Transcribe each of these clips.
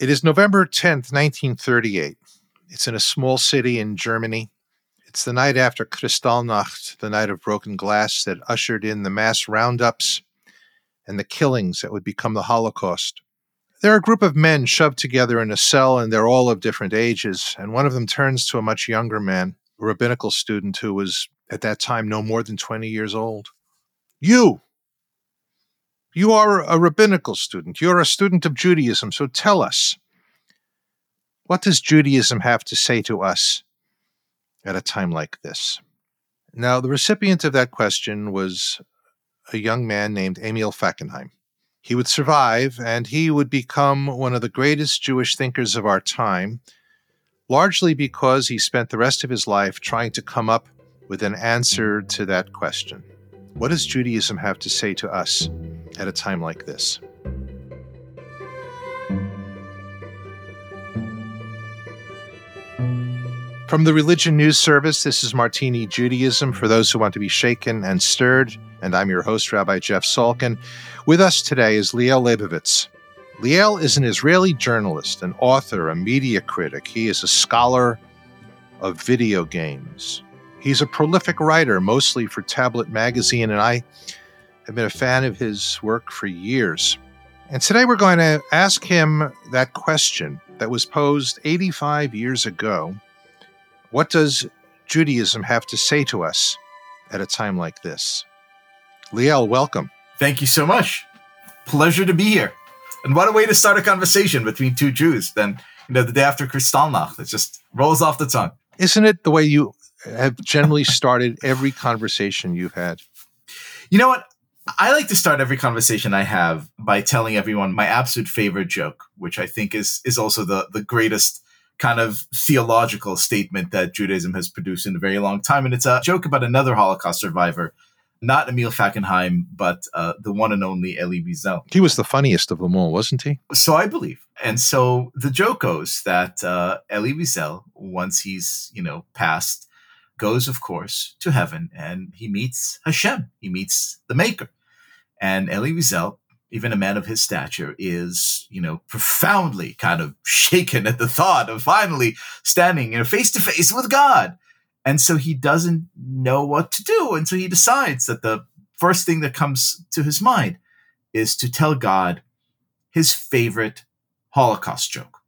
It is November 10th, 1938. It's in a small city in Germany. It's the night after Kristallnacht, the night of broken glass that ushered in the mass roundups and the killings that would become the Holocaust. There are a group of men shoved together in a cell, and they're all of different ages. And one of them turns to a much younger man, a rabbinical student who was at that time no more than 20 years old. You! You are a rabbinical student. You're a student of Judaism. So tell us, what does Judaism have to say to us at a time like this? Now, the recipient of that question was a young man named Emil Fackenheim. He would survive and he would become one of the greatest Jewish thinkers of our time, largely because he spent the rest of his life trying to come up with an answer to that question. What does Judaism have to say to us at a time like this? From the Religion News Service, this is Martini Judaism for those who want to be shaken and stirred, and I'm your host, Rabbi Jeff Salkin. With us today is Liel Leibovitz. Liel is an Israeli journalist, an author, a media critic. He is a scholar of video games. He's a prolific writer, mostly for Tablet Magazine, and I have been a fan of his work for years. And today we're going to ask him that question that was posed 85 years ago what does Judaism have to say to us at a time like this? Liel, welcome. Thank you so much. Pleasure to be here. And what a way to start a conversation between two Jews than you know the day after Kristallnacht. It just rolls off the tongue. Isn't it the way you have generally started every conversation you've had? You know what? I like to start every conversation I have by telling everyone my absolute favorite joke, which I think is is also the the greatest kind of theological statement that Judaism has produced in a very long time. And it's a joke about another Holocaust survivor, not Emil Fackenheim, but uh, the one and only Elie Wiesel. He was the funniest of them all, wasn't he? So I believe. And so the joke goes that uh, Elie Wiesel, once he's, you know, passed, goes, of course, to heaven and he meets Hashem. He meets the maker. And Elie Wiesel even a man of his stature is, you know, profoundly kind of shaken at the thought of finally standing, you know, face to face with God. And so he doesn't know what to do. And so he decides that the first thing that comes to his mind is to tell God his favorite Holocaust joke.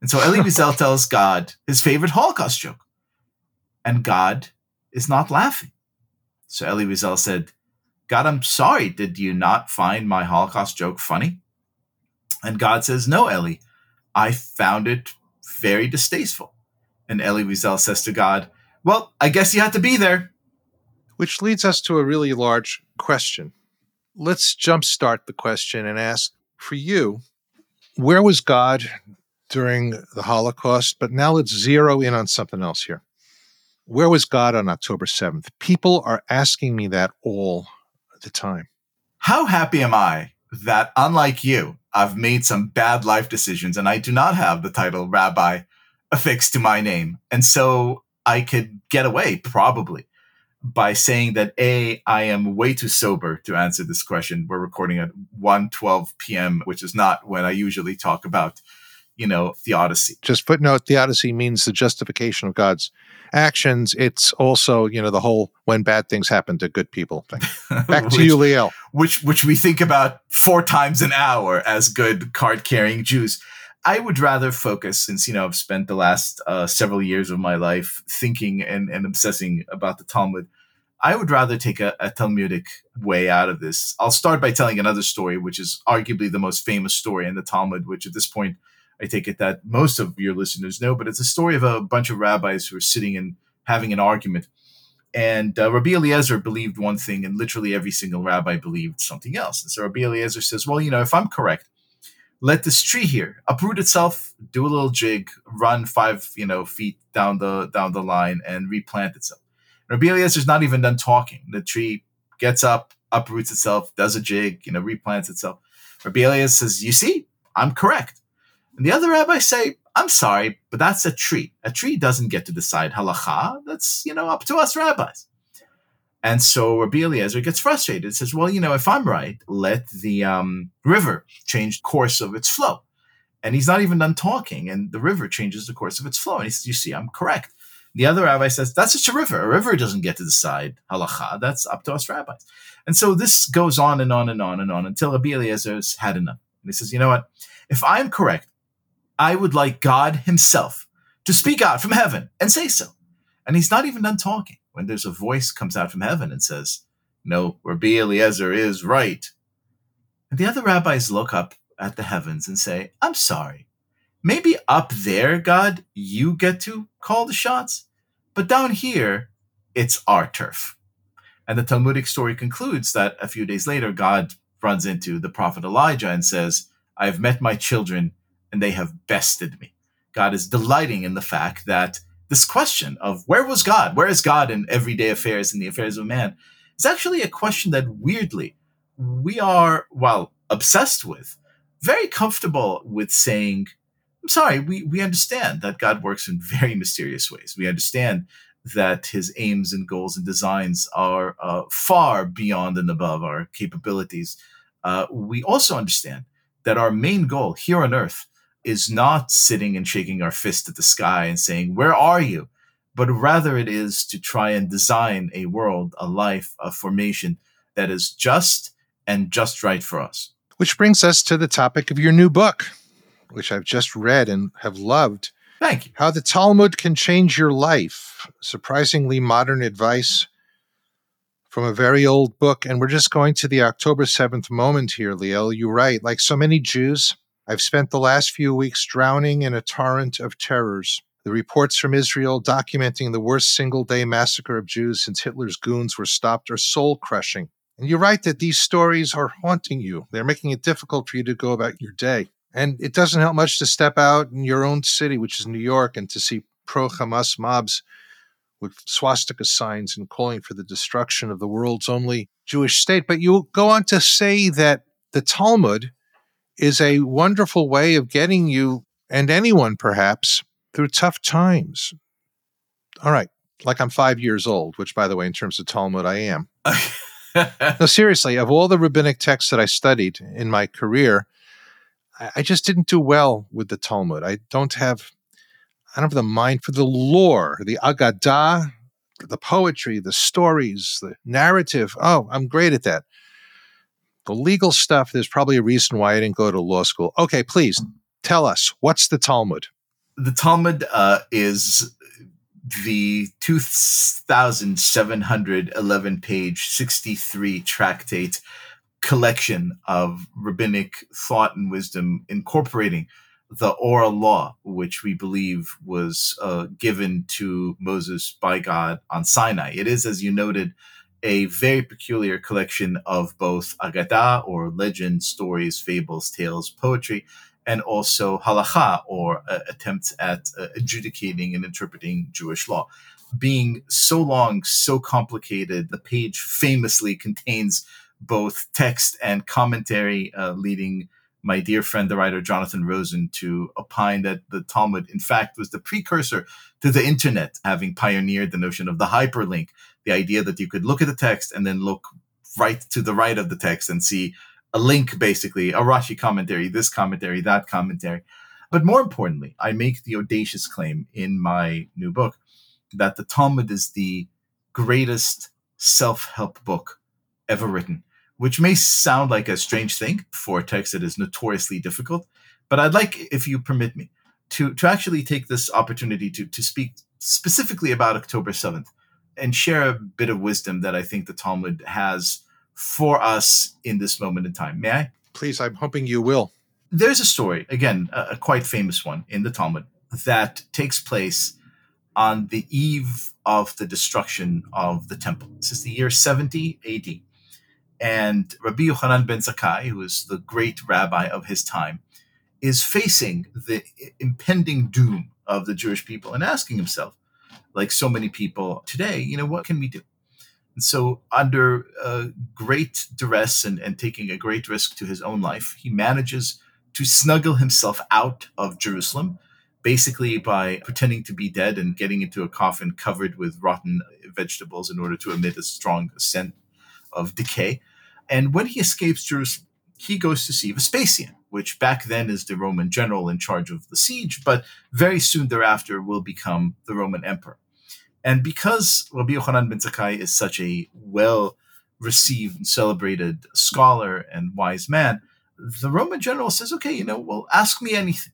And so Elie Wiesel tells God his favorite Holocaust joke. And God is not laughing. So Elie Wiesel said, God, I'm sorry. Did you not find my Holocaust joke funny? And God says, No, Elie, I found it very distasteful. And Elie Wiesel says to God, Well, I guess you had to be there. Which leads us to a really large question. Let's jumpstart the question and ask for you, where was God during the Holocaust? But now let's zero in on something else here. Where was God on October 7th? People are asking me that all the time. How happy am I that, unlike you, I've made some bad life decisions and I do not have the title rabbi affixed to my name. And so I could get away probably by saying that A, I am way too sober to answer this question. We're recording at 1 12 p.m., which is not when I usually talk about, you know, theodicy. Just footnote theodicy means the justification of God's actions, it's also, you know, the whole when bad things happen to good people thing. Back to which, you, Liel. Which which we think about four times an hour as good card carrying Jews. I would rather focus, since you know I've spent the last uh, several years of my life thinking and, and obsessing about the Talmud. I would rather take a, a, Talmudic way out of this. I'll start by telling another story, which is arguably the most famous story in the Talmud, which at this point I take it that most of your listeners know, but it's a story of a bunch of rabbis who are sitting and having an argument. And uh, Rabbi Eliezer believed one thing, and literally every single rabbi believed something else. And so Rabbi Eliezer says, Well, you know, if I'm correct, let this tree here uproot itself, do a little jig, run five, you know, feet down the down the line, and replant itself. Rabbi Eliezer's not even done talking. The tree gets up, uproots itself, does a jig, you know, replants itself. Rabbi Eliezer says, You see, I'm correct. And the other rabbis say, I'm sorry, but that's a tree. A tree doesn't get to decide halacha. That's, you know, up to us rabbis. And so Rabbi Eliezer gets frustrated. It says, well, you know, if I'm right, let the um, river change course of its flow. And he's not even done talking, and the river changes the course of its flow. And he says, You see, I'm correct. The other rabbi says, That's just a river. A river doesn't get to decide halacha. That's up to us rabbis. And so this goes on and on and on and on until Rabbi Eliezer's had enough. And he says, You know what? If I'm correct, I would like God Himself to speak out from heaven and say so. And he's not even done talking when there's a voice comes out from heaven and says, No, Rabbi Eliezer is right. And the other rabbis look up at the heavens and say, I'm sorry. Maybe up there, God, you get to call the shots, but down here, it's our turf. And the Talmudic story concludes that a few days later, God runs into the prophet Elijah and says, I have met my children and they have bested me. God is delighting in the fact that this question of where was God? Where is God in everyday affairs and the affairs of man? is actually a question that weirdly we are, well, obsessed with, very comfortable with saying, I'm sorry, we, we understand that God works in very mysterious ways. We understand that his aims and goals and designs are uh, far beyond and above our capabilities. Uh, we also understand that our main goal here on earth is not sitting and shaking our fist at the sky and saying, Where are you? But rather it is to try and design a world, a life, a formation that is just and just right for us. Which brings us to the topic of your new book, which I've just read and have loved. Thank you. How the Talmud Can Change Your Life. Surprisingly modern advice from a very old book. And we're just going to the October 7th moment here, Liel. You write, like so many Jews, I've spent the last few weeks drowning in a torrent of terrors. The reports from Israel documenting the worst single day massacre of Jews since Hitler's goons were stopped are soul crushing. And you write that these stories are haunting you. They're making it difficult for you to go about your day. And it doesn't help much to step out in your own city, which is New York, and to see pro Hamas mobs with swastika signs and calling for the destruction of the world's only Jewish state. But you go on to say that the Talmud is a wonderful way of getting you and anyone perhaps through tough times. All right, like I'm five years old, which, by the way, in terms of Talmud, I am. no, seriously, of all the rabbinic texts that I studied in my career, I, I just didn't do well with the Talmud. I don't have, I don't have the mind for the lore, the Agadah, the poetry, the stories, the narrative. Oh, I'm great at that. The legal stuff, there's probably a reason why I didn't go to law school. Okay, please tell us what's the Talmud? The Talmud uh, is the 2,711 page, 63 tractate collection of rabbinic thought and wisdom incorporating the oral law, which we believe was uh, given to Moses by God on Sinai. It is, as you noted, a very peculiar collection of both agadah or legend, stories, fables, tales, poetry, and also halacha or uh, attempts at uh, adjudicating and interpreting Jewish law. Being so long, so complicated, the page famously contains both text and commentary, uh, leading my dear friend, the writer Jonathan Rosen, to opine that the Talmud, in fact, was the precursor to the internet, having pioneered the notion of the hyperlink, the idea that you could look at the text and then look right to the right of the text and see a link, basically, a Rashi commentary, this commentary, that commentary. But more importantly, I make the audacious claim in my new book that the Talmud is the greatest self help book ever written, which may sound like a strange thing for a text that is notoriously difficult. But I'd like, if you permit me, to, to actually take this opportunity to, to speak specifically about October 7th and share a bit of wisdom that I think the Talmud has for us in this moment in time. May I? Please, I'm hoping you will. There's a story, again, a, a quite famous one in the Talmud, that takes place on the eve of the destruction of the temple. This is the year 70 AD. And Rabbi Yochanan ben Zakkai, who is the great rabbi of his time, is facing the impending doom of the Jewish people and asking himself, like so many people today, you know, what can we do? And so, under uh, great duress and, and taking a great risk to his own life, he manages to snuggle himself out of Jerusalem, basically by pretending to be dead and getting into a coffin covered with rotten vegetables in order to emit a strong scent of decay. And when he escapes Jerusalem, he goes to see Vespasian, which back then is the Roman general in charge of the siege, but very soon thereafter will become the Roman emperor. And because Rabbi Yochanan ben Zakkai is such a well received and celebrated scholar and wise man, the Roman general says, okay, you know, well, ask me anything.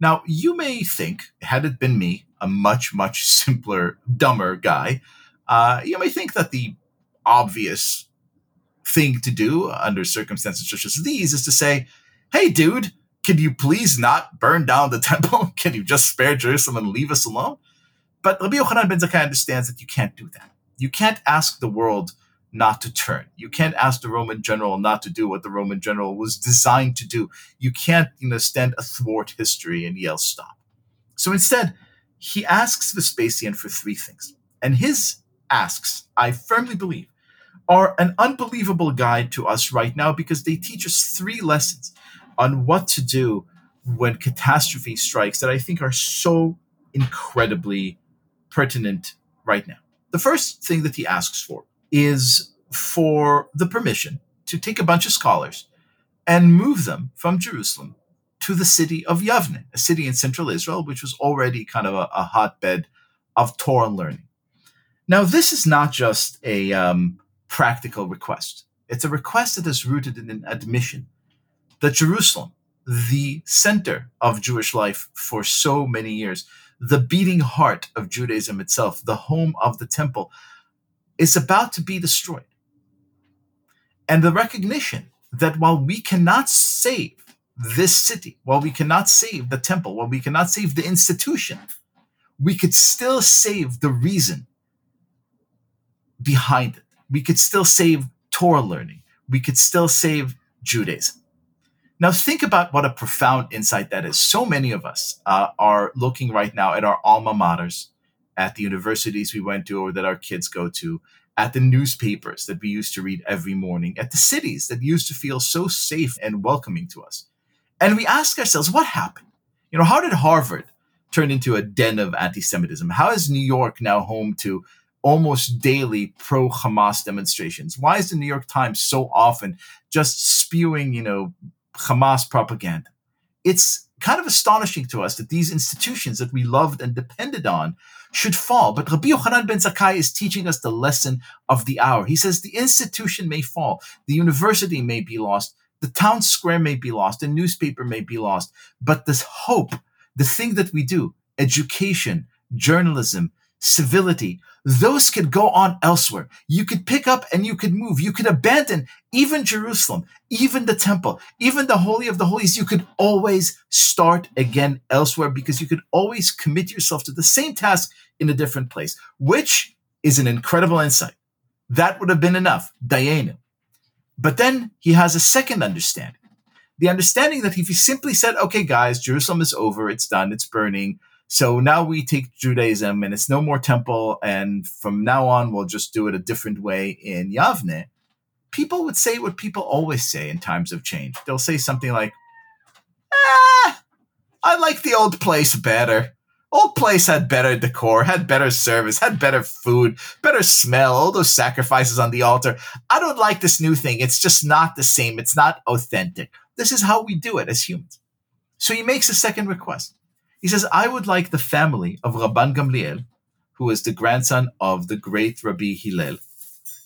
Now, you may think, had it been me, a much, much simpler, dumber guy, uh, you may think that the obvious thing to do under circumstances such as these is to say, hey, dude, can you please not burn down the temple? Can you just spare Jerusalem and leave us alone? But Rabbi Yochanan ben Zakkai understands that you can't do that. You can't ask the world not to turn. You can't ask the Roman general not to do what the Roman general was designed to do. You can't, you know, stand athwart history and yell stop. So instead, he asks Vespasian for three things. And his asks, I firmly believe, are an unbelievable guide to us right now because they teach us three lessons on what to do when catastrophe strikes that I think are so incredibly pertinent right now. The first thing that he asks for is for the permission to take a bunch of scholars and move them from Jerusalem to the city of Yavne, a city in central Israel, which was already kind of a, a hotbed of Torah learning. Now, this is not just a um, practical request. It's a request that is rooted in an admission that Jerusalem, the center of Jewish life for so many years, the beating heart of Judaism itself, the home of the temple, is about to be destroyed. And the recognition that while we cannot save this city, while we cannot save the temple, while we cannot save the institution, we could still save the reason behind it. We could still save Torah learning. We could still save Judaism. Now, think about what a profound insight that is. So many of us uh, are looking right now at our alma maters, at the universities we went to or that our kids go to, at the newspapers that we used to read every morning, at the cities that used to feel so safe and welcoming to us. And we ask ourselves, what happened? You know, how did Harvard turn into a den of anti Semitism? How is New York now home to almost daily pro Hamas demonstrations? Why is the New York Times so often just spewing, you know, Hamas propaganda? It's kind of astonishing to us that these institutions that we loved and depended on should fall. But Rabbi Yochanan ben Zakkai is teaching us the lesson of the hour. He says the institution may fall, the university may be lost, the town square may be lost, the newspaper may be lost, but this hope, the thing that we do, education, journalism, civility, those could go on elsewhere. You could pick up and you could move. You could abandon even Jerusalem, even the temple, even the Holy of the Holies. You could always start again elsewhere because you could always commit yourself to the same task in a different place, which is an incredible insight. That would have been enough. Dayenu. But then he has a second understanding. The understanding that if he simply said, okay, guys, Jerusalem is over, it's done, it's burning, so now we take Judaism and it's no more temple. And from now on, we'll just do it a different way in Yavne. People would say what people always say in times of change. They'll say something like, ah, I like the old place better. Old place had better decor, had better service, had better food, better smell, all those sacrifices on the altar. I don't like this new thing. It's just not the same. It's not authentic. This is how we do it as humans. So he makes a second request. He says, I would like the family of Rabban Gamliel, who is the grandson of the great Rabbi Hillel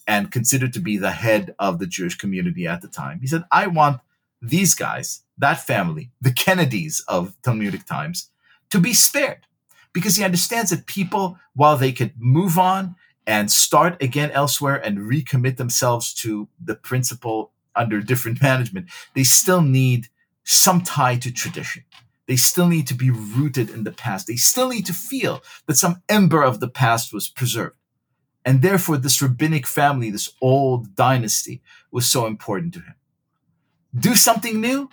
and considered to be the head of the Jewish community at the time. He said, I want these guys, that family, the Kennedys of Talmudic times, to be spared because he understands that people, while they could move on and start again elsewhere and recommit themselves to the principle under different management, they still need some tie to tradition. They still need to be rooted in the past. They still need to feel that some ember of the past was preserved. And therefore, this rabbinic family, this old dynasty, was so important to him. Do something new,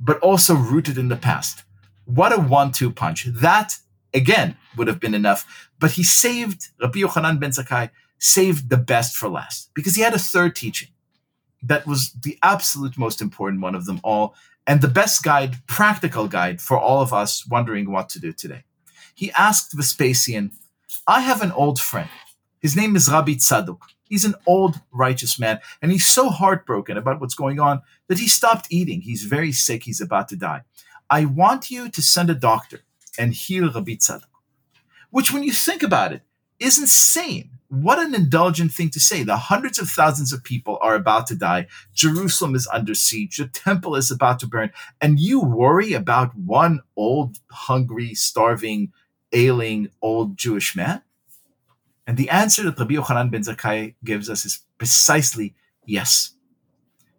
but also rooted in the past. What a one two punch. That, again, would have been enough. But he saved, Rabbi Yochanan ben Zakkai saved the best for last because he had a third teaching that was the absolute most important one of them all and the best guide, practical guide for all of us wondering what to do today. He asked Vespasian, I have an old friend His name is Rabbi Tzadok. He's an old righteous man, and he's so heartbroken about what's going on that he stopped eating. He's very sick. He's about to die. I want you to send a doctor and heal Rabbi Tzadok. Which, when you think about it, is insane. What an indulgent thing to say. The hundreds of thousands of people are about to die. Jerusalem is under siege. The temple is about to burn. And you worry about one old, hungry, starving, ailing old Jewish man? And the answer that Rabbi Yochanan ben Zakkai gives us is precisely yes.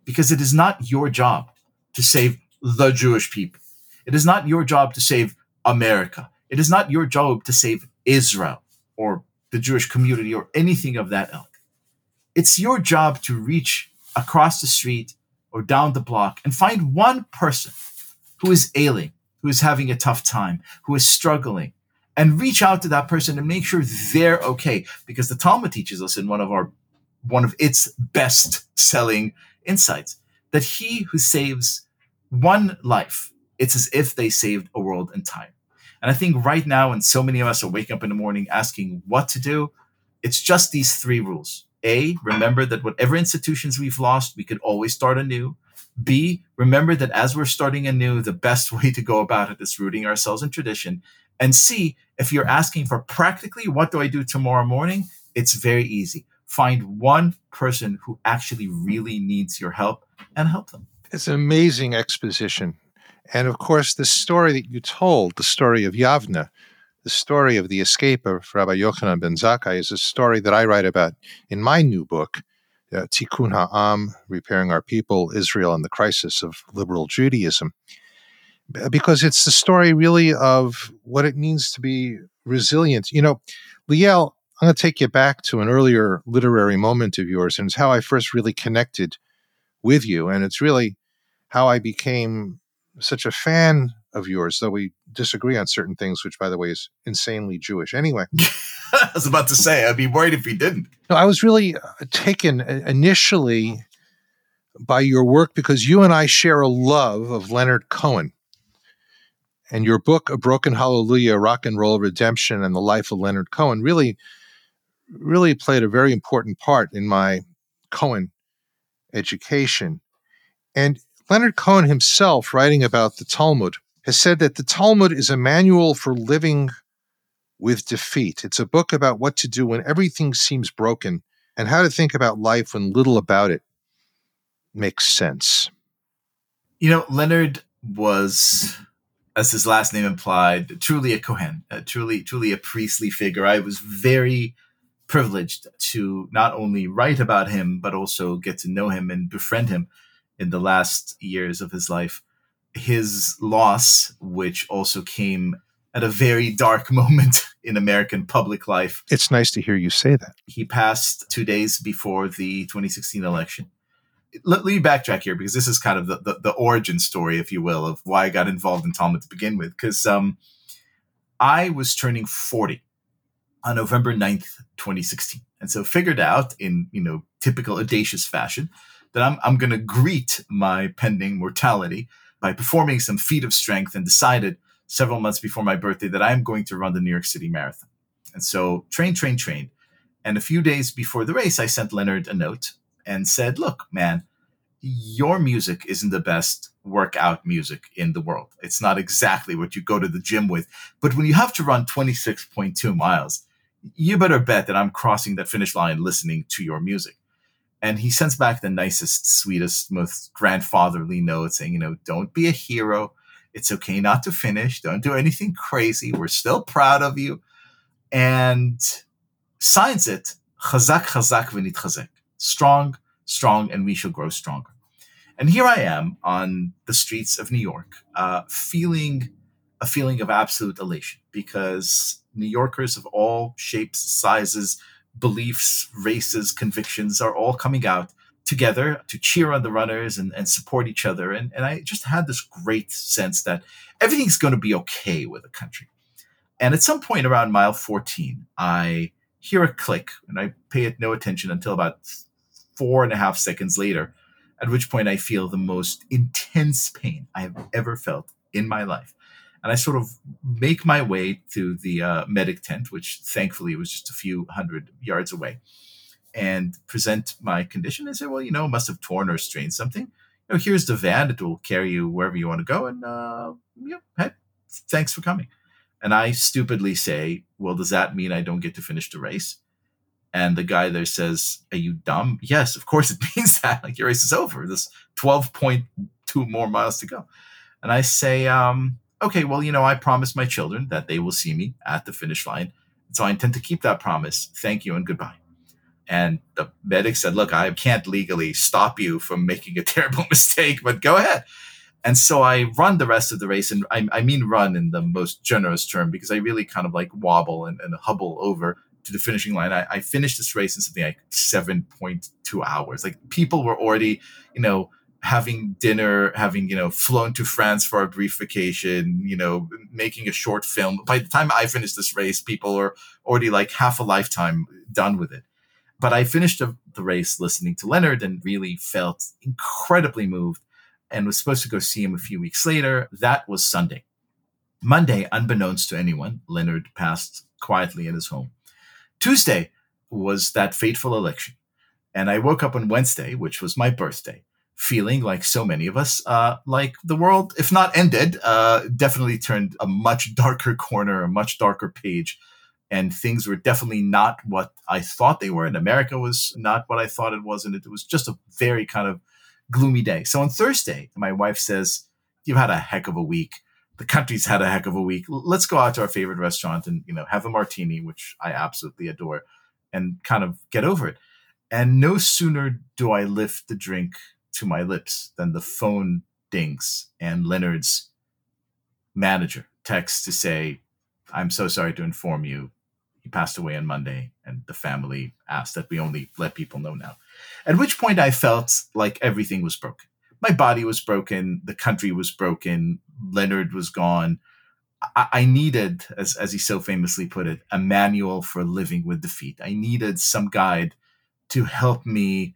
Because it is not your job to save the Jewish people. It is not your job to save America. It is not your job to save Israel or the Jewish community or anything of that ilk. It's your job to reach across the street or down the block and find one person who is ailing, who is having a tough time, who is struggling, and reach out to that person and make sure they're okay. Because the Talmud teaches us in one of our one of its best selling insights that he who saves one life, it's as if they saved a world entire. And I think right now, when so many of us are waking up in the morning asking what to do, it's just these three rules. A, remember that whatever institutions we've lost, we could always start anew. B, remember that as we're starting anew, the best way to go about it is rooting ourselves in tradition. And C, if you're asking for practically what do I do tomorrow morning, it's very easy. Find one person who actually really needs your help and help them. It's an amazing exposition. And of course, the story that you told, the story of Yavne, the story of the escape of Rabbi Yochanan ben Zakkai, is a story that I write about in my new book, uh, Tikkun Ha'am, Repairing Our People, Israel and the Crisis of Liberal Judaism because it's the story really of what it means to be resilient. You know, Liel, I'm going to take you back to an earlier literary moment of yours, and it's how I first really connected with you. And it's really how I became such a fan of yours, though we disagree on certain things, which, by the way, is insanely Jewish. Anyway, I was about to say, I'd be worried if we didn't. No, I was really uh, taken uh, initially by your work because you and I share a love of Leonard Cohen. And your book, A Broken Hallelujah, Rock and Roll Redemption and the Life of Leonard Cohen, really, really played a very important part in my Cohen education. And Leonard Cohen himself, writing about the Talmud, has said that the Talmud is a manual for living with defeat. It's a book about what to do when everything seems broken and how to think about life when little about it makes sense. You know, Leonard was as his last name implied, truly a Kohen, uh, truly, truly a priestly figure. I was very privileged to not only write about him, but also get to know him and befriend him in the last years of his life. His loss, which also came at a very dark moment in American public life. It's nice to hear you say that. He passed two days before the 2016 election let, let, me backtrack here because this is kind of the, the, the, origin story, if you will, of why I got involved in Talmud to begin with. Because um, I was turning 40 on November 9th, 2016. And so figured out in, you know, typical audacious fashion that I'm, I'm going to greet my pending mortality by performing some feat of strength and decided several months before my birthday that I'm going to run the New York City Marathon. And so train, train, train. And a few days before the race, I sent Leonard a note and said, Look, man, your music isn't the best workout music in the world. It's not exactly what you go to the gym with. But when you have to run 26.2 miles, you better bet that I'm crossing that finish line listening to your music. And he sends back the nicest, sweetest, most grandfatherly note saying, you know, don't be a hero. It's okay not to finish. Don't do anything crazy. We're still proud of you. And signs it, chazak, chazak, v'nitchazek. Strong, strong, and we shall grow stronger. And here I am on the streets of New York, uh, feeling a feeling of absolute elation because New Yorkers of all shapes, sizes, beliefs, races, convictions are all coming out together to cheer on the runners and, and support each other. And, and I just had this great sense that everything's going to be okay with the country. And at some point around mile 14, I hear a click and I pay it no attention until about four and a half seconds later, at which point I feel the most intense pain I have ever felt in my life. And I sort of make my way to the uh, medic tent, which thankfully was just a few hundred yards away, and present my condition and say, well, you know, must have torn or strained something. You know, here's the van. It will carry you wherever you want to go. And, uh, yeah, hey, thanks for coming. And I stupidly say, well, does that mean I don't get to finish the race? And the guy there says, Are you dumb? Yes, of course it means that. Like your race is over. There's 12.2 more miles to go. And I say, um, okay, well, you know, I promised my children that they will see me at the finish line. So I intend to keep that promise. Thank you and goodbye. And the medic said, Look, I can't legally stop you from making a terrible mistake, but go ahead. And so I run the rest of the race. And I, I mean, run in the most generous term because I really kind of like wobble and, and hubble over to the finishing line. I, I finished this race in something like 7.2 hours. Like people were already, you know, having dinner, having, you know, flown to France for a brief vacation, you know, making a short film. By the time I finished this race, people are already like half a lifetime done with it. But I finished the, race listening to Leonard and really felt incredibly moved and was supposed to go see him a few weeks later. That was Sunday. Monday, unbeknownst to anyone, Leonard passed quietly in his home. Tuesday was that fateful election. And I woke up on Wednesday, which was my birthday, feeling like so many of us, uh, like the world, if not ended, uh, definitely turned a much darker corner, a much darker page. And things were definitely not what I thought they were. And America was not what I thought it was. And it was just a very kind of gloomy day. So on Thursday, my wife says, You've had a heck of a week the country's had a heck of a week. Let's go out to our favorite restaurant and you know have a martini, which I absolutely adore, and kind of get over it. And no sooner do I lift the drink to my lips than the phone dings and Leonard's manager texts to say, "I'm so sorry to inform you, he passed away on Monday, and the family asked that we only let people know now." At which point I felt like everything was broken my body was broken, the country was broken, Leonard was gone. I, I needed, as, as he so famously put it, a manual for living with defeat. I needed some guide to help me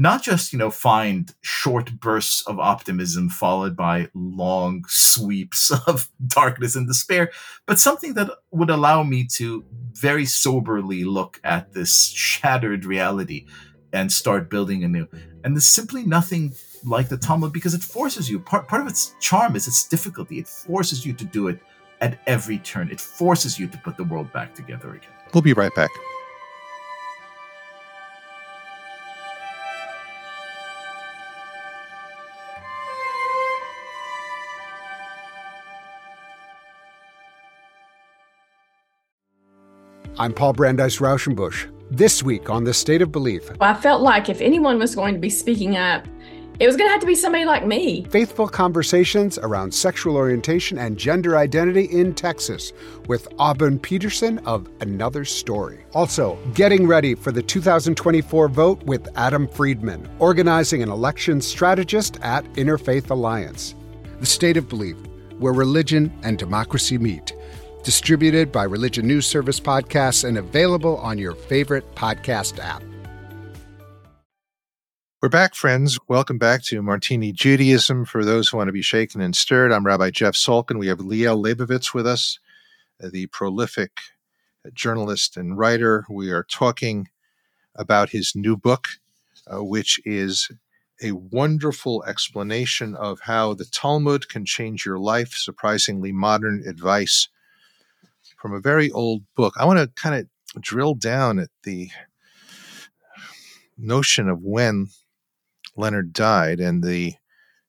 not just you know find short bursts of optimism followed by long sweeps of darkness and despair but something that would allow me to very soberly look at this shattered reality and start building anew and there's simply nothing like the Talmud because it forces you. Part, part of its charm is its difficulty. It forces you to do it at every turn. It forces you to put the world back together again. We'll be right back. I'm Paul Brandeis Raushenbush. This week on The State of Belief. I felt like if anyone was going to be speaking up, it was going to have to be somebody like me. Faithful conversations around sexual orientation and gender identity in Texas with Auburn Peterson of Another Story. Also, getting ready for the 2024 vote with Adam Friedman, organizing an election strategist at Interfaith Alliance. The State of Belief, where religion and democracy meet. Distributed by Religion News Service Podcasts and available on your favorite podcast app. We're back, friends. Welcome back to Martini Judaism. For those who want to be shaken and stirred, I'm Rabbi Jeff Salkin. We have Liel Leibovitz with us, the prolific journalist and writer. We are talking about his new book, uh, which is a wonderful explanation of how the Talmud can change your life, surprisingly modern advice from a very old book. I want to kind of drill down at the notion of when Leonard died and the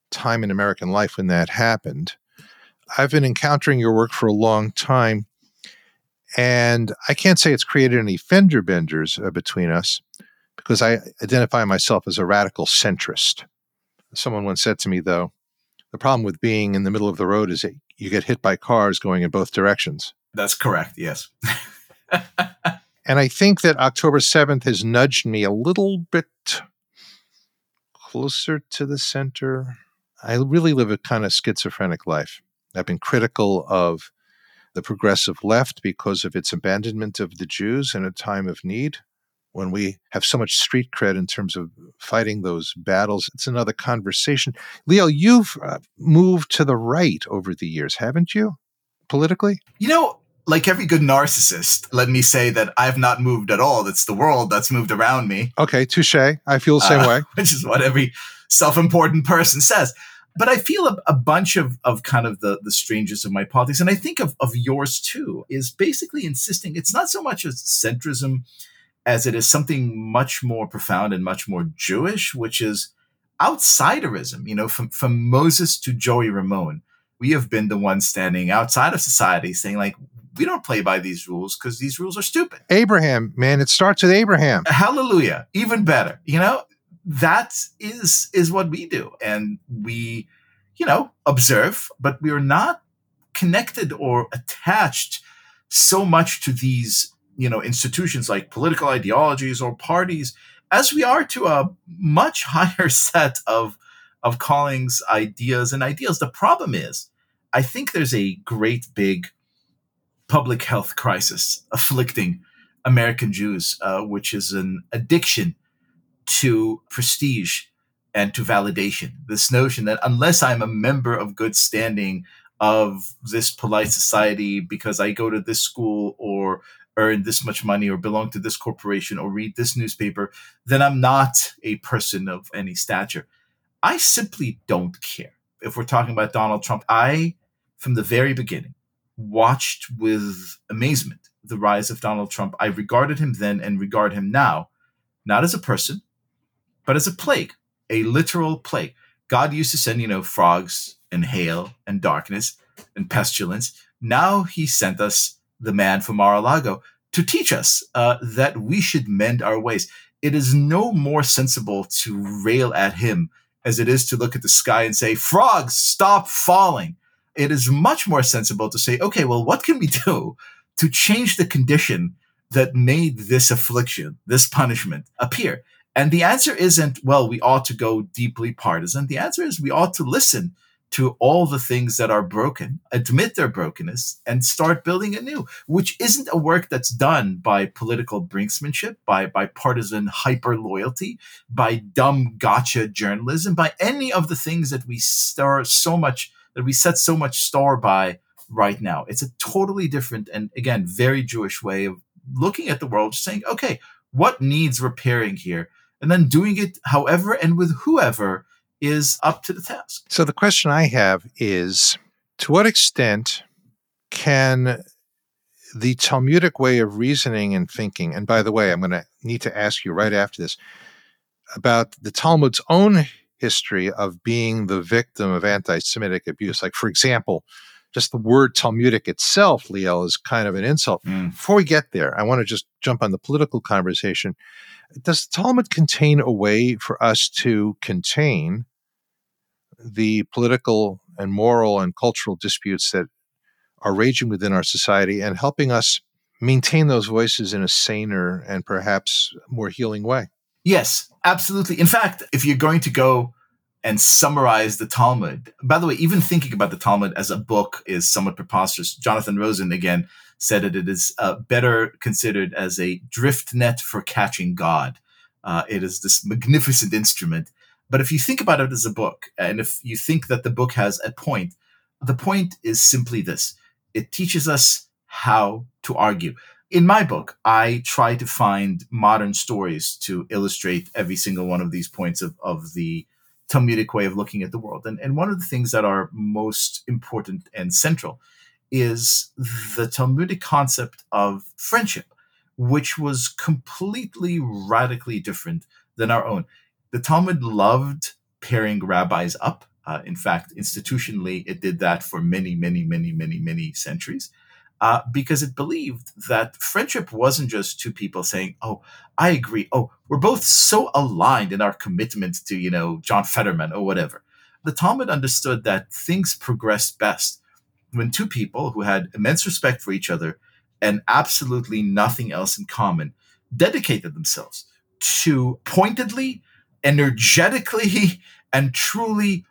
time in American life when that happened. I've been encountering your work for a long time, and I can't say it's created any fender benders uh, between us because I identify myself as a radical centrist. Someone once said to me, though, the problem with being in the middle of the road is that you get hit by cars going in both directions. That's correct, yes. and I think that October 7th has nudged me a little bit closer to the center. I really live a kind of schizophrenic life. I've been critical of the progressive left because of its abandonment of the Jews in a time of need. When we have so much street cred in terms of fighting those battles, it's another conversation. Liel, you've uh, moved to the right over the years, haven't you? politically? You know, like every good narcissist, let me say that I've not moved at all. It's the world that's moved around me. Okay, touche. I feel the same uh, way. Which is what every self important person says. But I feel a, a, bunch of, of kind of the, the strangers of my politics, and I think of, of yours too, is basically insisting it's not so much a centrism as it is something much more profound and much more Jewish, which is outsiderism. You know, from, from Moses to Joey Ramone, we have been the ones standing outside of society saying, like, we don't play by these rules because these rules are stupid. Abraham, man, it starts with Abraham. Hallelujah. Even better. You know, that is is what we do. And we, you know, observe, but we are not connected or attached so much to these, you know, institutions like political ideologies or parties as we are to a much higher set of of callings, ideas, and ideals. The problem is, I think there's a great big public health crisis afflicting American Jews, uh, which is an addiction to prestige and to validation. This notion that unless I'm a member of good standing of this polite society because I go to this school or earn this much money or belong to this corporation or read this newspaper, then I'm not a person of any stature. I simply don't care. If we're talking about Donald Trump, I, from the very beginning, watched with amazement the rise of Donald Trump. I regarded him then and regard him now, not as a person, but as a plague, a literal plague. God used to send, you know, frogs and hail and darkness and pestilence. Now he sent us the man from Mar-a-Lago to teach us uh, that we should mend our ways. It is no more sensible to rail at him as it is to look at the sky and say, frogs, stop falling it is much more sensible to say, okay, well, what can we do to change the condition that made this affliction, this punishment appear? And the answer isn't, well, we ought to go deeply partisan. The answer is we ought to listen to all the things that are broken, admit their brokenness, and start building anew, which isn't a work that's done by political brinksmanship, by, by partisan hyper loyalty, by dumb gotcha journalism, by any of the things that we star so much that we set so much store by right now. It's a totally different and again, very Jewish way of looking at the world, just saying, okay, what needs repairing here? And then doing it however and with whoever is up to the task. So the question I have is to what extent can the Talmudic way of reasoning and thinking, and by the way, I'm going to need to ask you right after this about the Talmud's own history of being the victim of anti Semitic abuse. Like, for example, just the word Talmudic itself, Liel, is kind of an insult. Mm. Before we get there, I want to just jump on the political conversation. Does the Talmud contain a way for us to contain the political and moral and cultural disputes that are raging within our society and helping us maintain those voices in a saner and perhaps more healing way? Yes, absolutely. In fact, if you're going to go and summarize the Talmud, by the way, even thinking about the Talmud as a book is somewhat preposterous. Jonathan Rosen, again, said that it is uh, better considered as a drift net for catching God. Uh, it is this magnificent instrument. But if you think about it as a book, and if you think that the book has a point, the point is simply this it teaches us how to argue in my book, I try to find modern stories to illustrate every single one of these points of, of the Talmudic way of looking at the world. And, and one of the things that are most important and central is the Talmudic concept of friendship, which was completely radically different than our own. The Talmud loved pairing rabbis up. Uh, in fact, institutionally, it did that for many, many, many, many, many centuries uh, because it believed that friendship wasn't just two people saying, "Oh, I agree. Oh, we're both so aligned in our commitment to you know John Fetterman or whatever." The Talmud understood that things progressed best when two people who had immense respect for each other and absolutely nothing else in common dedicated themselves to pointedly, energetically, and truly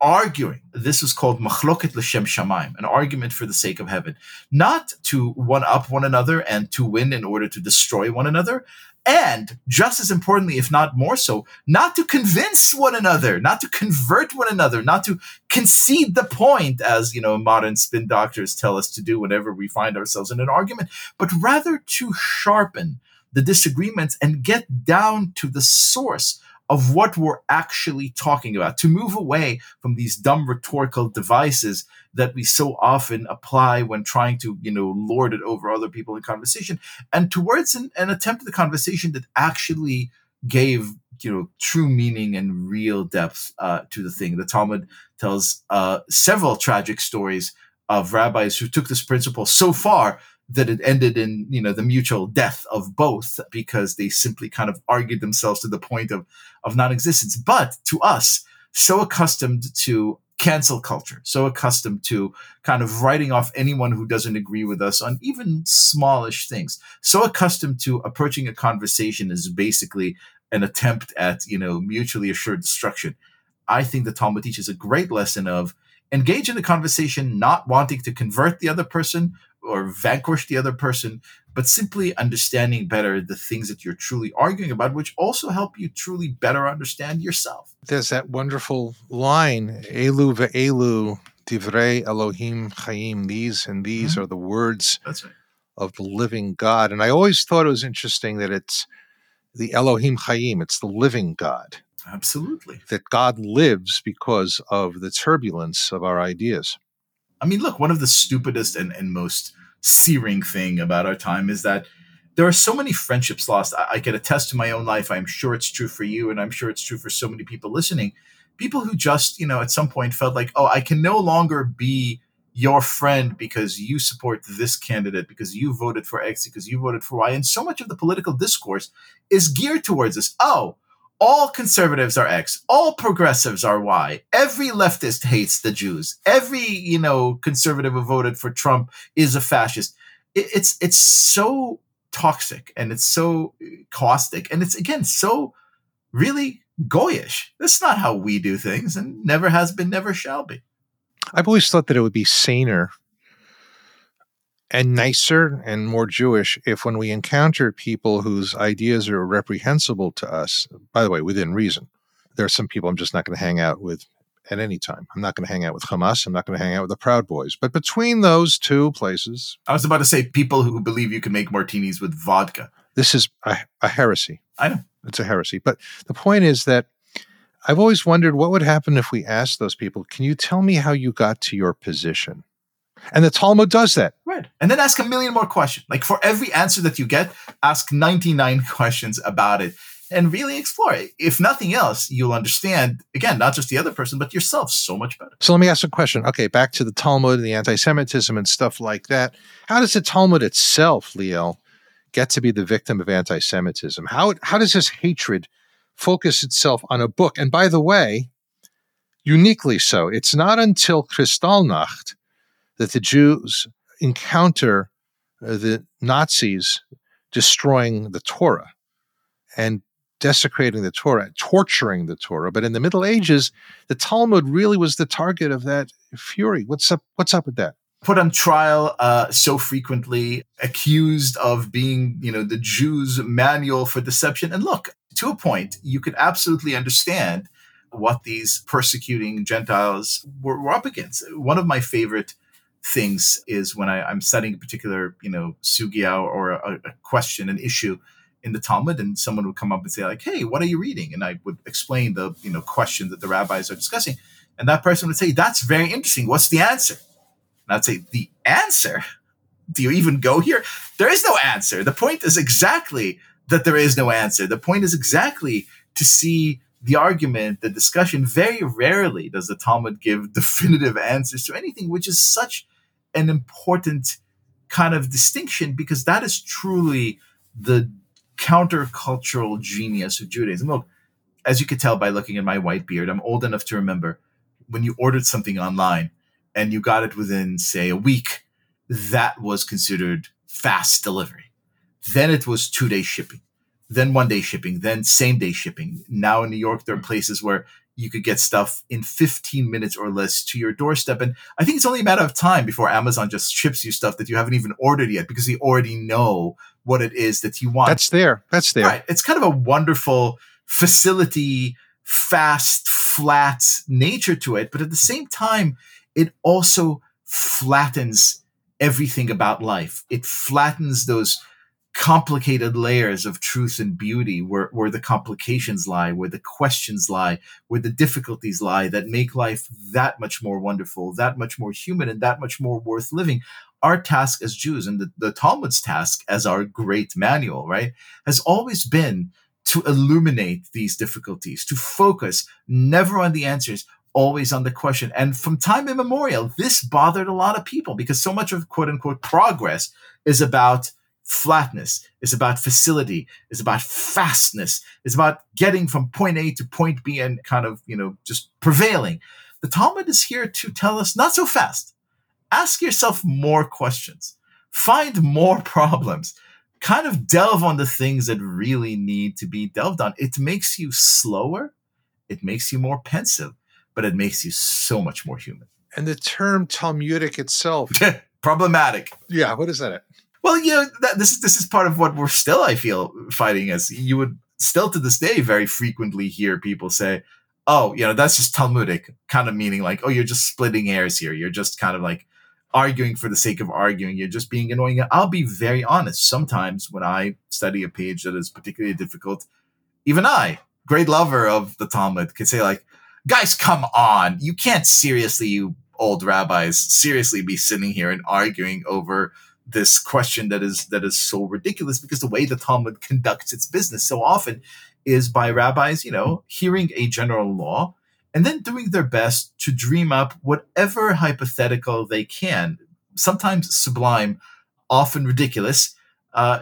arguing. This is called machloket l'shem shamayim, an argument for the sake of heaven, not to one up one another and to win in order to destroy one another, and just as importantly, if not more so, not to convince one another, not to convert one another, not to concede the point, as you know, modern spin doctors tell us to do whenever we find ourselves in an argument, but rather to sharpen the disagreements and get down to the source of what we're actually talking about, to move away from these dumb rhetorical devices that we so often apply when trying to, you know, lord it over other people in conversation, and towards an, an attempt at the conversation that actually gave, you know, true meaning and real depth uh, to the thing. The Talmud tells uh, several tragic stories of rabbis who took this principle so far that it ended in you know the mutual death of both because they simply kind of argued themselves to the point of of non-existence. But to us so accustomed to cancel culture so accustomed to kind of writing off anyone who doesn't agree with us on even smallish things so accustomed to approaching a conversation as basically an attempt at you know mutually assured destruction i think the talmud teaches a great lesson of engage in a conversation not wanting to convert the other person or vanquish the other person, but simply understanding better the things that you're truly arguing about, which also help you truly better understand yourself. There's that wonderful line, Elu ve'elu divrei Elohim chayim. These and these mm-hmm. are the words right. of the living God. And I always thought it was interesting that it's the Elohim chayim. It's the living God. Absolutely. That God lives because of the turbulence of our ideas. I mean, look, one of the stupidest and, and most searing thing about our time is that there are so many friendships lost. I, I can attest to my own life. I'm sure it's true for you, and I'm sure it's true for so many people listening. People who just, you know, at some point felt like, oh, I can no longer be your friend because you support this candidate, because you voted for X, because you voted for Y. And so much of the political discourse is geared towards this. Oh, all conservatives are X, all progressives are Y. Every leftist hates the Jews. Every, you know, conservative who voted for Trump is a fascist. It, it's it's so toxic and it's so uh, caustic and it's again so really goyish. That's not how we do things and never has been, never shall be. I've always thought that it would be saner and nicer and more Jewish if when we encounter people whose ideas are reprehensible to us, by the way, within reason, there are some people I'm just not going to hang out with at any time. I'm not going to hang out with Hamas. I'm not going to hang out with the Proud Boys. But between those two places. I was about to say people who believe you can make martinis with vodka. This is a, a heresy. I know. It's a heresy. But the point is that I've always wondered what would happen if we asked those people, can you tell me how you got to your position? And the Talmud does that. Right. And then ask a million more questions. Like for every answer that you get, ask 99 questions about it and really explore it. If nothing else, you'll understand, again, not just the other person, but yourself so much better. So let me ask a question. Okay, back to the Talmud and the anti Semitism and stuff like that. How does the Talmud itself, Liel, get to be the victim of anti Semitism? How, how does this hatred focus itself on a book? And by the way, uniquely so, it's not until Kristallnacht that the Jews encounter uh, the Nazis destroying the Torah and desecrating the Torah, torturing the Torah. But in the Middle Ages, the Talmud really was the target of that fury. What's up? What's up with that? Put on trial uh, so frequently, accused of being, you know, the Jews' manual for deception. And look, to a point, you could absolutely understand what these persecuting Gentiles were, were up against. One of my favorite things is when I, am studying a particular, you know, sugya or a, a, question, an issue in the Talmud, and someone would come up and say, like, "Hey, what are you reading?" And I would explain the, you know, question that the rabbis are discussing, and that person would say, "That's very interesting. What's the answer?" And I'd say, "The answer? Do you even go here? There is no answer. The point is exactly that there is no answer. The point is exactly to see." the argument, the discussion, very rarely does the Talmud give definitive answers to anything, which is such an important kind of distinction because that is truly the countercultural genius of Judaism. Look, as you could tell by looking at my white beard, I'm old enough to remember when you ordered something online and you got it within, say, a week, that was considered fast delivery. Then it was two day shipping, then one day shipping, then same day shipping. Now in New York, there are places where you could get stuff in 15 minutes or less to your doorstep. And I think it's only a matter of time before Amazon just ships you stuff that you haven't even ordered yet because they already know what it is that you want. That's there. That's there. Right. It's kind of a wonderful facility, fast, flat nature to it. But at the same time, it also flattens everything about life. It flattens those complicated layers of truth and beauty where, where the complications lie, where the questions lie, where the difficulties lie that make life that much more wonderful, that much more human, and that much more worth living. Our task as Jews and the, the Talmud's task as our great manual, right, has always been to illuminate these difficulties, to focus never on the answers, always on the question. And from time immemorial, this bothered a lot of people because so much of quote unquote progress is about flatness, is about facility, is about fastness, is about getting from point A to point B and kind of, you know, just prevailing. The Talmud is here to tell us not so fast. Ask yourself more questions. Find more problems. Kind of delve on the things that really need to be delved on. It makes you slower. It makes you more pensive, but it makes you so much more human. And the term Talmudic itself. Problematic. Yeah, what is that? Well, you know, that, this is this is part of what we're still, I feel, fighting as you would still to this day very frequently hear people say, "Oh, you know, that's just Talmudic," kind of meaning like, "Oh, you're just splitting hairs here. You're just kind of like arguing for the sake of arguing. You're just being annoying." I'll be very honest. Sometimes when I study a page that is particularly difficult, even I, great lover of the Talmud, could say like, "Guys, come on! You can't seriously, you old rabbis, seriously be sitting here and arguing over." This question that is that is so ridiculous because the way the Talmud conducts its business so often is by rabbis, you know, hearing a general law and then doing their best to dream up whatever hypothetical they can, sometimes sublime, often ridiculous, uh,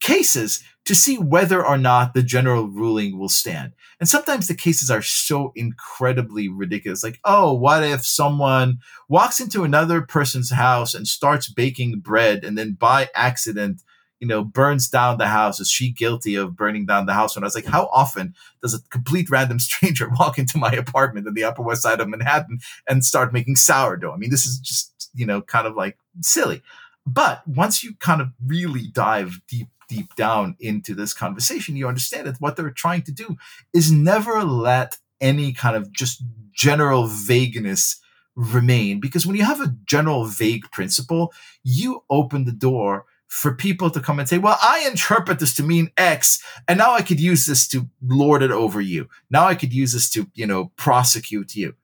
cases to see whether or not the general ruling will stand. And sometimes the cases are so incredibly ridiculous. Like, oh, what if someone walks into another person's house and starts baking bread and then by accident, you know, burns down the house? Is she guilty of burning down the house? And I was like, how often does a complete random stranger walk into my apartment in the Upper West Side of Manhattan and start making sourdough? I mean, this is just, you know, kind of like silly. But once you kind of really dive deep deep down into this conversation, you understand that what they're trying to do is never let any kind of just general vagueness remain. Because when you have a general vague principle, you open the door for people to come and say, well, I interpret this to mean X, and now I could use this to lord it over you. Now I could use this to, you know, prosecute you.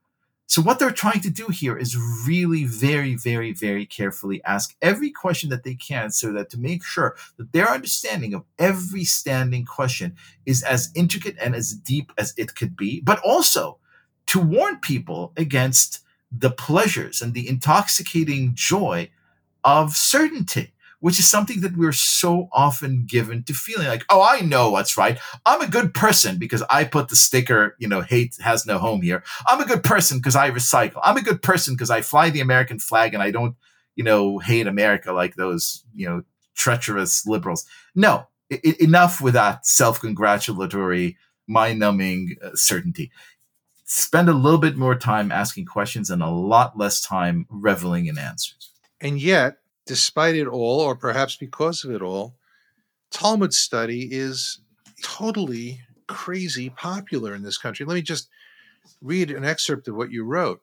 So what they're trying to do here is really very, very, very carefully ask every question that they can so that to make sure that their understanding of every standing question is as intricate and as deep as it could be, but also to warn people against the pleasures and the intoxicating joy of certainty which is something that we're so often given to feeling like, oh, I know what's right. I'm a good person because I put the sticker, you know, hate has no home here. I'm a good person because I recycle. I'm a good person because I fly the American flag and I don't, you know, hate America like those, you know, treacherous liberals. No, I- enough with that self congratulatory, mind numbing uh, certainty. Spend a little bit more time asking questions and a lot less time reveling in answers. And yet, despite it all, or perhaps because of it all, Talmud study is totally crazy popular in this country. Let me just read an excerpt of what you wrote.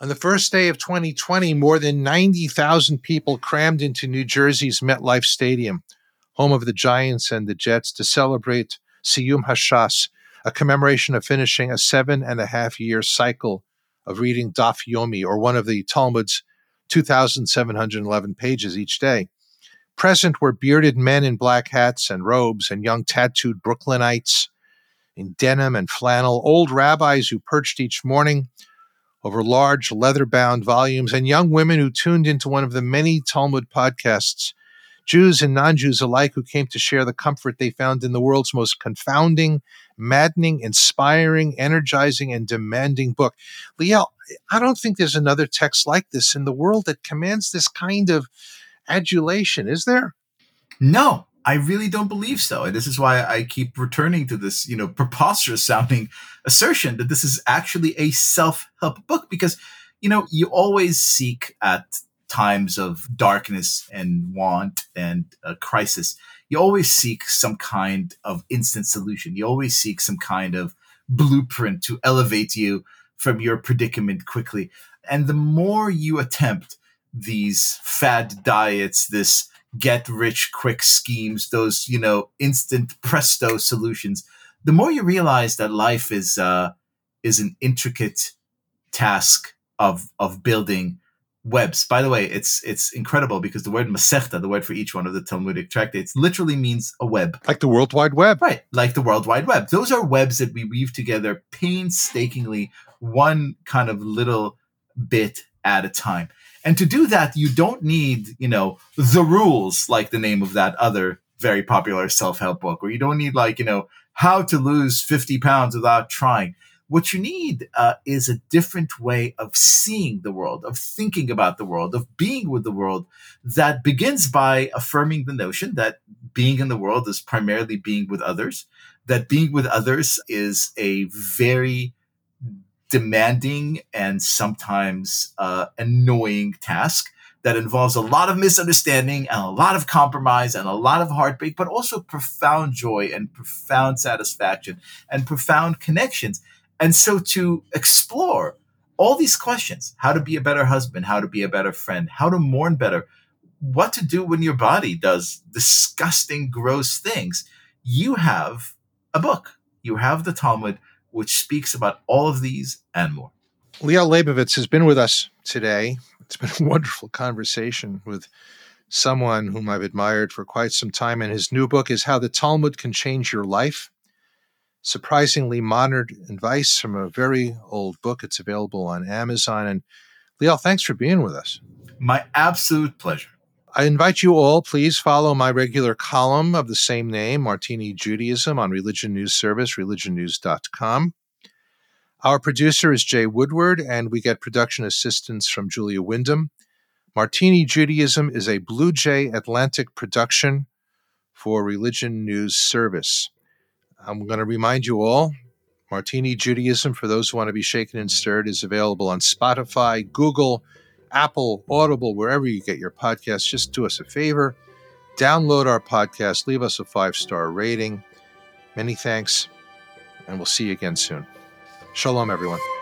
On the first day of 2020, more than 90,000 people crammed into New Jersey's MetLife Stadium, home of the Giants and the Jets, to celebrate Siyum Hashas, a commemoration of finishing a seven and a half year cycle of reading Daf Yomi, or one of the Talmud's 2,711 pages each day. Present were bearded men in black hats and robes and young tattooed Brooklynites in denim and flannel, old rabbis who perched each morning over large leather bound volumes, and young women who tuned into one of the many Talmud podcasts Jews and non Jews alike who came to share the comfort they found in the world's most confounding, maddening, inspiring, energizing, and demanding book. Liel, I don't think there's another text like this in the world that commands this kind of adulation, is there? No, I really don't believe so. And this is why I keep returning to this, you know, preposterous sounding assertion that this is actually a self help book because, you know, you always seek at times of darkness and want and a crisis, you always seek some kind of instant solution. You always seek some kind of blueprint to elevate you from your predicament quickly. And the more you attempt these fad diets, this get rich quick schemes, those, you know, instant presto solutions, the more you realize that life is uh is an intricate task of of building webs. By the way, it's it's incredible because the word masechta, the word for each one of the Talmudic tractates, literally means a web. Like the World Wide Web. Right, like the World Wide Web. Those are webs that we weave together painstakingly, one kind of little bit at a time. And to do that, you don't need, you know, the rules like the name of that other very popular self-help book, or you don't need like, you know, how to lose 50 pounds without trying what you need uh, is a different way of seeing the world, of thinking about the world, of being with the world that begins by affirming the notion that being in the world is primarily being with others, that being with others is a very demanding and sometimes uh, annoying task that involves a lot of misunderstanding and a lot of compromise and a lot of heartbreak, but also profound joy and profound satisfaction and profound connections. And so to explore all these questions how to be a better husband, how to be a better friend, how to mourn better, what to do when your body does disgusting, gross things, you have a book. You have the Talmud, which speaks about all of these and more. Liel Leibovitz has been with us today. It's been a wonderful conversation with someone whom I've admired for quite some time. And his new book is How the Talmud Can Change Your Life surprisingly modern advice from a very old book. It's available on Amazon. And Liel, thanks for being with us. My absolute pleasure. I invite you all, please follow my regular column of the same name, Martini Judaism, on Religion News Service, religionnews.com. Our producer is Jay Woodward, and we get production assistance from Julia Wyndham. Martini Judaism is a Blue Jay Atlantic production for Religion News Service. I'm going to remind you all Martini Judaism, for those who want to be shaken and stirred, is available on Spotify, Google, Apple, Audible, wherever you get your podcasts. Just do us a favor download our podcast, leave us a five star rating. Many thanks, and we'll see you again soon. Shalom, everyone.